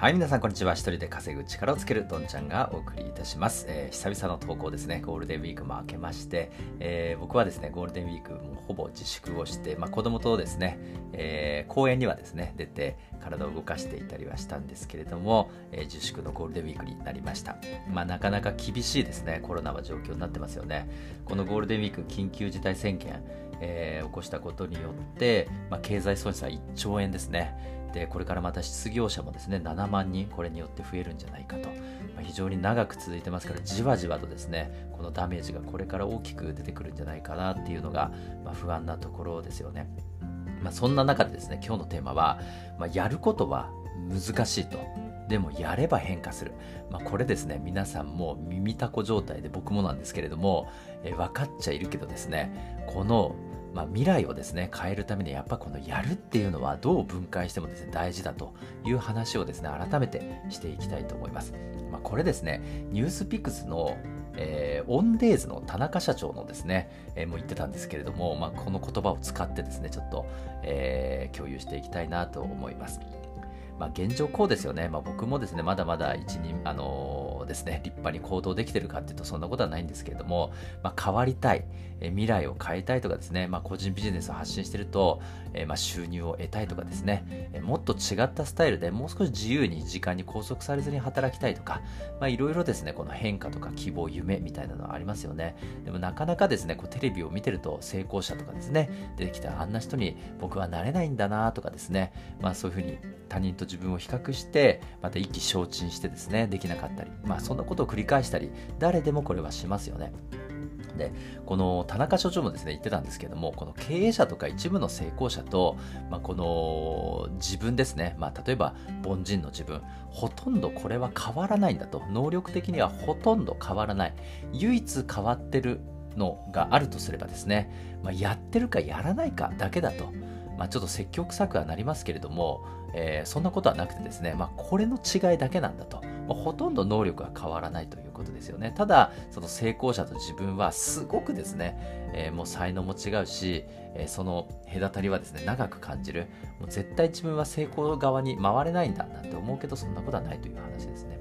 はい、皆さんこんにちは。一人で稼ぐ力をつけるどんちゃんがお送りいたします。えー久々の投稿ですね。ゴールデンウィークも明けまして、えー僕はですね、ゴールデンウィークもほぼ自粛をして、まあ、子供とですね、えー公園にはですね、出て体を動かしていたりはしたんですけれども、え自粛のゴールデンウィークになりました。まあ、なかなか厳しいですね。コロナは状況になってますよね。このゴールデンウィーク緊急事態宣言、え起こしたことによって、まあ、経済損失は1兆円ですね。でこれからまた失業者もですね7万人これによって増えるんじゃないかと、まあ非常に長く続いてますからじわじわとですねこのダメージがこれから大きく出てくるんじゃないかなっていうのが、まあ、不安なところですよね。まあ、そんな中でですね今日のテーマは、まあ、やることは難しいと。でもやれば変化する、まあ、これですね皆さんも耳たこ状態で僕もなんですけれども、え分かっちゃいるけどですねこのまあ、未来をですね変えるためにやっぱこのやるっていうのはどう分解してもですね大事だという話をですね改めてしていきたいと思います。まあ、これですねニュースピックスのえーオンデーズの田中社長のですね、えーも言ってたんですけれども、まあ、この言葉を使ってですねちょっと、えー共有していきたいなと思います。まあ、現状こうですよね、まあ、僕もですねまだまだ一人、あのーですね、立派に行動できてるかっていうとそんなことはないんですけれども、まあ、変わりたい、未来を変えたいとかですね、まあ、個人ビジネスを発信してると、えーまあ、収入を得たいとかですね、もっと違ったスタイルでもう少し自由に時間に拘束されずに働きたいとか、いろいろですねこの変化とか希望夢みたいなのはありますよね。でもなかなかですねこうテレビを見てると成功者とかですね出てきたあんな人に僕はなれないんだなとかですね、まあ、そういうふうに他人と自分を比較してまた意気消沈してですねできなかったり、まあ、そんなことを繰り返したり誰でもこれはしますよね。でこの田中所長もですね言ってたんですけどもこの経営者とか一部の成功者と、まあ、この自分ですね、まあ、例えば凡人の自分ほとんどこれは変わらないんだと。能力的にはほとんど変わらない。唯一変わってるのがあるとすればですね、まあ、やってるかやらないかだけだと、まあ、ちょっと積極臭くはなりますけれども、えーそんなことはなくてですね、まあ、これの違いだけなんだと、まあほとんど能力は変わらないということですよね。ただその成功者と自分はすごくですね、えーもう才能も違うし、えーその隔たりはですね長く感じる。もう絶対自分は成功側に回れないんだなんて思うけどそんなことはないという話ですね。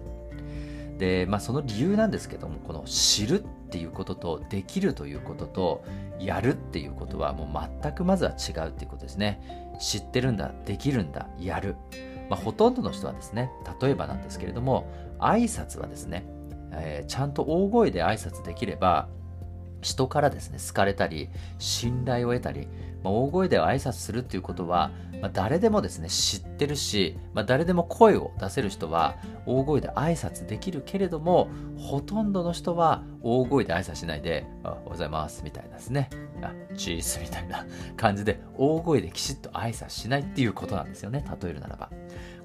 で、まあ、その理由なんですけどもこの知るっていうこととできるということとやるっていうことはもう全くまずは違うっていうことですね。知ってるんだできるんだやる、まあ、ほとんどの人はですね例えばなんですけれども挨拶はですね、えーちゃんと大声で挨拶できれば人からですね好かれたり信頼を得たり、まあ、大声で挨拶するっていうことは、まあ、誰でもですね知ってるし、まあ、誰でも声を出せる人は大声で挨拶できるけれどもほとんどの人は大声で挨拶しないで「おはようございます」みたいなですね「あチース」みたいな感じで大声できちっと挨拶しないっていうことなんですよね例えるならば。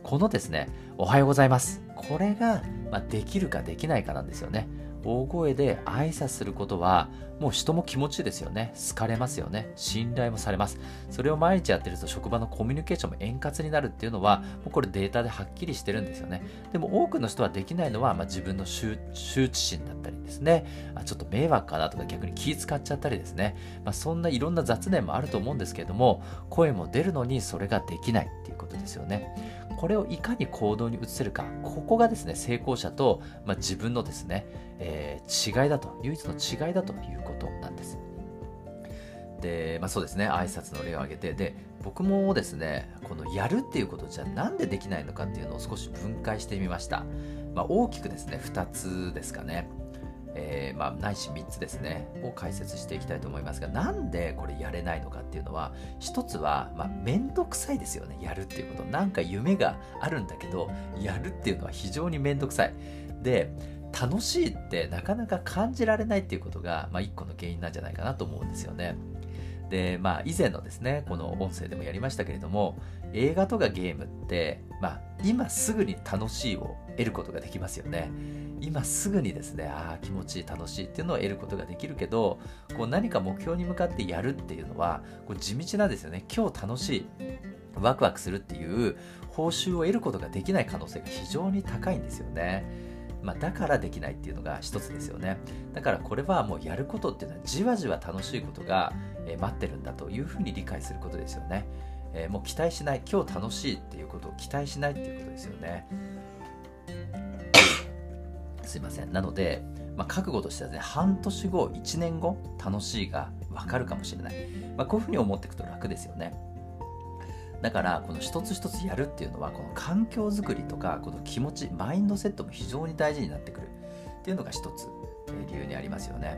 このですね、おはようございます。これが、ま、できるかできないかなんですよね。大声で挨拶することは、もう人も気持ちいいですよね。好かれますよね。信頼もされます。それを毎日やってると職場のコミュニケーションも円滑になるっていうのは、もうこれデータではっきりしてるんですよね。でも多くの人はできないのは、まあ、自分の羞羞恥心だったりですね。あちょっと迷惑かなとか逆に気使っちゃったりですね。まあ、そんないろんな雑念もあると思うんですけれども、声も出るのにそれができないっていうことですよね。これをいかに行動に移せるか、ここがですね、成功者と、まあ、自分のですね、えー違いだと、唯一の違いだということことなんです。で、まあそうですね、挨拶の例を挙げて、で、僕もですね、このやるっていうことじゃなんでできないのかっていうのを少し分解してみました。まあ大きくですね、2つですかね。えーまあ、ないし3つですねを解説していきたいと思いますがなんでこれやれないのかっていうのは一つは、まあ、くさいですよねやるっていうことなんか夢があるんだけどやるっていうのは非常にめんどくさいで楽しいってなかなか感じられないっていうことが、まあ、一個の原因なんじゃないかなと思うんですよね。でまあ以前のですねこの音声でもやりましたけれども映画とかゲームって、まあ、今すぐに楽しいを得ることができますよね。今すぐにですねああ気持ちいい楽しいっていうのを得ることができるけどこう何か目標に向かってやるっていうのはこう地道なんですよね。今日楽しいワクワクするっていう報酬を得ることができない可能性が非常に高いんですよね。まあ、だからできないっていうのが一つですよね。だからこれはもうやることっていうのはじわじわ楽しいことが待ってるんだというふうに理解することですよね。えー、もう期待しない今日楽しいっていうことを期待しないっていうことですよねすいませんなので、まあ、覚悟としてはね半年後1年後楽しいが分かるかもしれない、まあ、こういうふうに思っていくと楽ですよねだからこの一つ一つやるっていうのはこの環境づくりとかこの気持ちマインドセットも非常に大事になってくるっていうのが一つ理由にありますよね。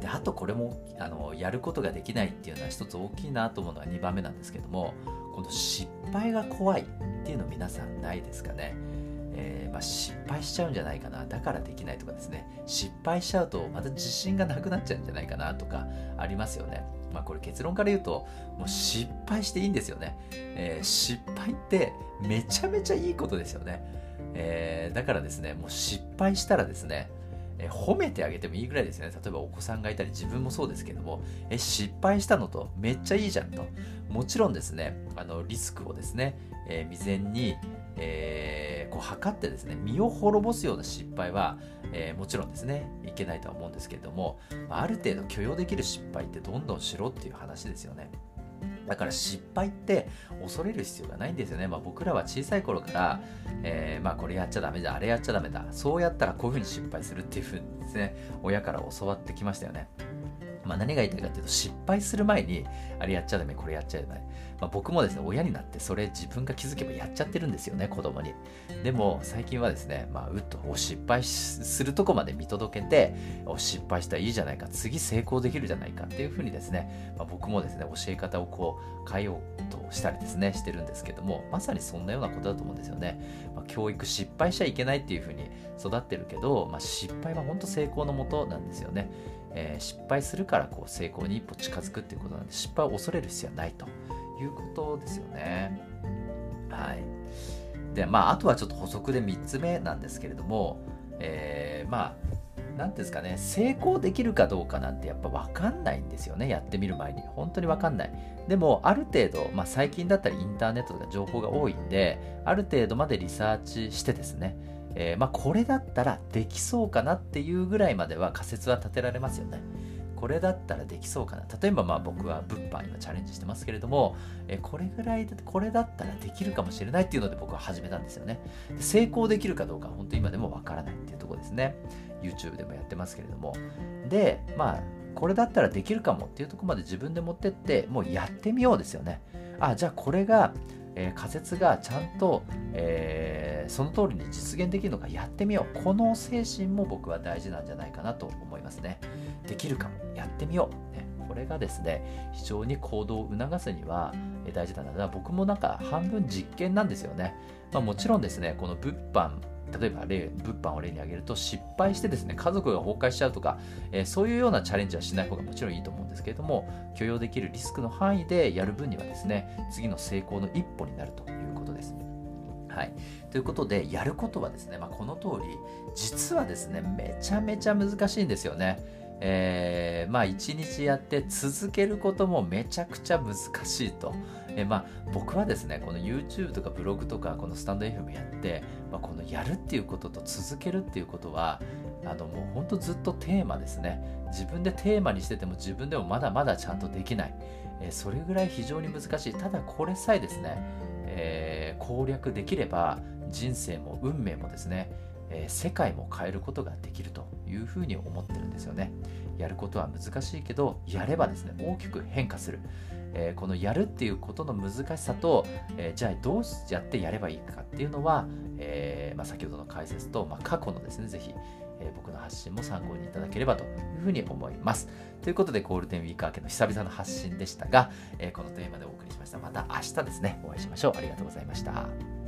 であとこれもあのやることができないっていうのは一つ大きいなと思うのは2番目なんですけどもこの失敗が怖いっていうの皆さんないですかね？えー、まあ、失敗しちゃうんじゃないかなだからできないとかですね。失敗しちゃうとまた自信がなくなっちゃうんじゃないかなとかありますよね。まあこれ結論から言うともう失敗していいんですよね、えー、失敗ってめちゃめちゃいいことですよね、えー、だからですねもう失敗したらですねえ褒めてあげてもいいぐらいですね。例えばお子さんがいたり自分もそうですけども、え失敗したのとめっちゃいいじゃんと。もちろんですね、あのリスクをですね、えー、未然に、えー、こう測ってですね、身を滅ぼすような失敗は、えー、もちろんですね、いけないとは思うんですけれども、ある程度許容できる失敗ってどんどんしろっていう話ですよね。だから失敗って恐れる必要がないんですよね。まあ、僕らは小さい頃から、えー、まあこれやっちゃダメだ、あれやっちゃダメだ、そうやったらこういうふうに失敗するっていうふうにですね、親から教わってきましたよね。まあ、何が言いたいかというと失敗する前にあれやっちゃダメこれやっちゃダメ、まあ、僕もですね親になってそれ自分が気づけばやっちゃってるんですよね子供に。でも最近はですね、まあ、うっと失敗するとこまで見届けて失敗したらいいじゃないか次成功できるじゃないかっていうふうにですね、まあ、僕もですね教え方をこう変えようとしたりですねしてるんですけどもまさにそんなようなことだと思うんですよね、まあ、教育失敗しちゃいけないっていうふうに育ってるけど、まあ、失敗は本当成功のもとなんですよね。えー、失敗するからこう成功に一歩近づくっていうことなんで失敗を恐れる必要はないということですよね。はい。で、まあ、あとはちょっと補足で3つ目なんですけれども、えー、まあ、何ですかね、成功できるかどうかなんてやっぱ分かんないんですよね、やってみる前に。本当に分かんない。でも、ある程度、まあ、最近だったらインターネットとか情報が多いんで、ある程度までリサーチしてですね、えー、まあ、これだったらできそうかなっていうぐらいまでは仮説は立てられますよね。これだったらできそうかな。例えばまあ僕は物販今チャレンジしてますけれども、えー、これぐらいで、これだったらできるかもしれないっていうので僕は始めたんですよね。で成功できるかどうか本当に今でもわからないっていうとこですね。YouTube でもやってますけれども。で、まあ、これだったらできるかもっていうとこまで自分で持ってって、もうやってみようですよね。あ、じゃあこれがえー、仮説がちゃんと、えー、その通りに実現できるのかやってみよう。この精神も僕は大事なんじゃないかなと思いますね。できるかも。やってみよう。ね、これがですね、非常に行動を促すには大事だな。僕もなんか半分実験なんですよね。まあ、もちろんですね、この物販例えば例物販を例に挙げると失敗してですね家族が崩壊しちゃうとか、えー、そういうようなチャレンジはしない方がもちろんいいと思うんですけれども許容できるリスクの範囲でやる分にはですね次の成功の一歩になるということです。はい、ということでやることはですね、まあ、この通り実はですねめちゃめちゃ難しいんですよね。えー、まあ一日やって続けることもめちゃくちゃ難しいと。えー、まあ僕はですね、この YouTube とかブログとかこのスタンド FM やって、まあ、このやるっていうことと続けるっていうことは、あのもうほんとずっとテーマですね。自分でテーマにしてても自分でもまだまだちゃんとできない。えー、それぐらい非常に難しい。ただこれさえですね、えー、攻略できれば人生も運命もですね、えー、世界も変えることができるというふうに思ってるんですよね。やることは難しいけど、やればですね、大きく変化する。えー、このやるっていうことの難しさと、えー、じゃあどうやってやればいいかっていうのは、えまあ、先ほどの解説と、まあ、過去のですね、ぜひ、え僕の発信も参考にいただければというふうに思います。ということで、ゴールデンウィーク明けの久々の発信でしたが、えこのテーマでお送りしました。また明日ですね、お会いしましょう。ありがとうございました。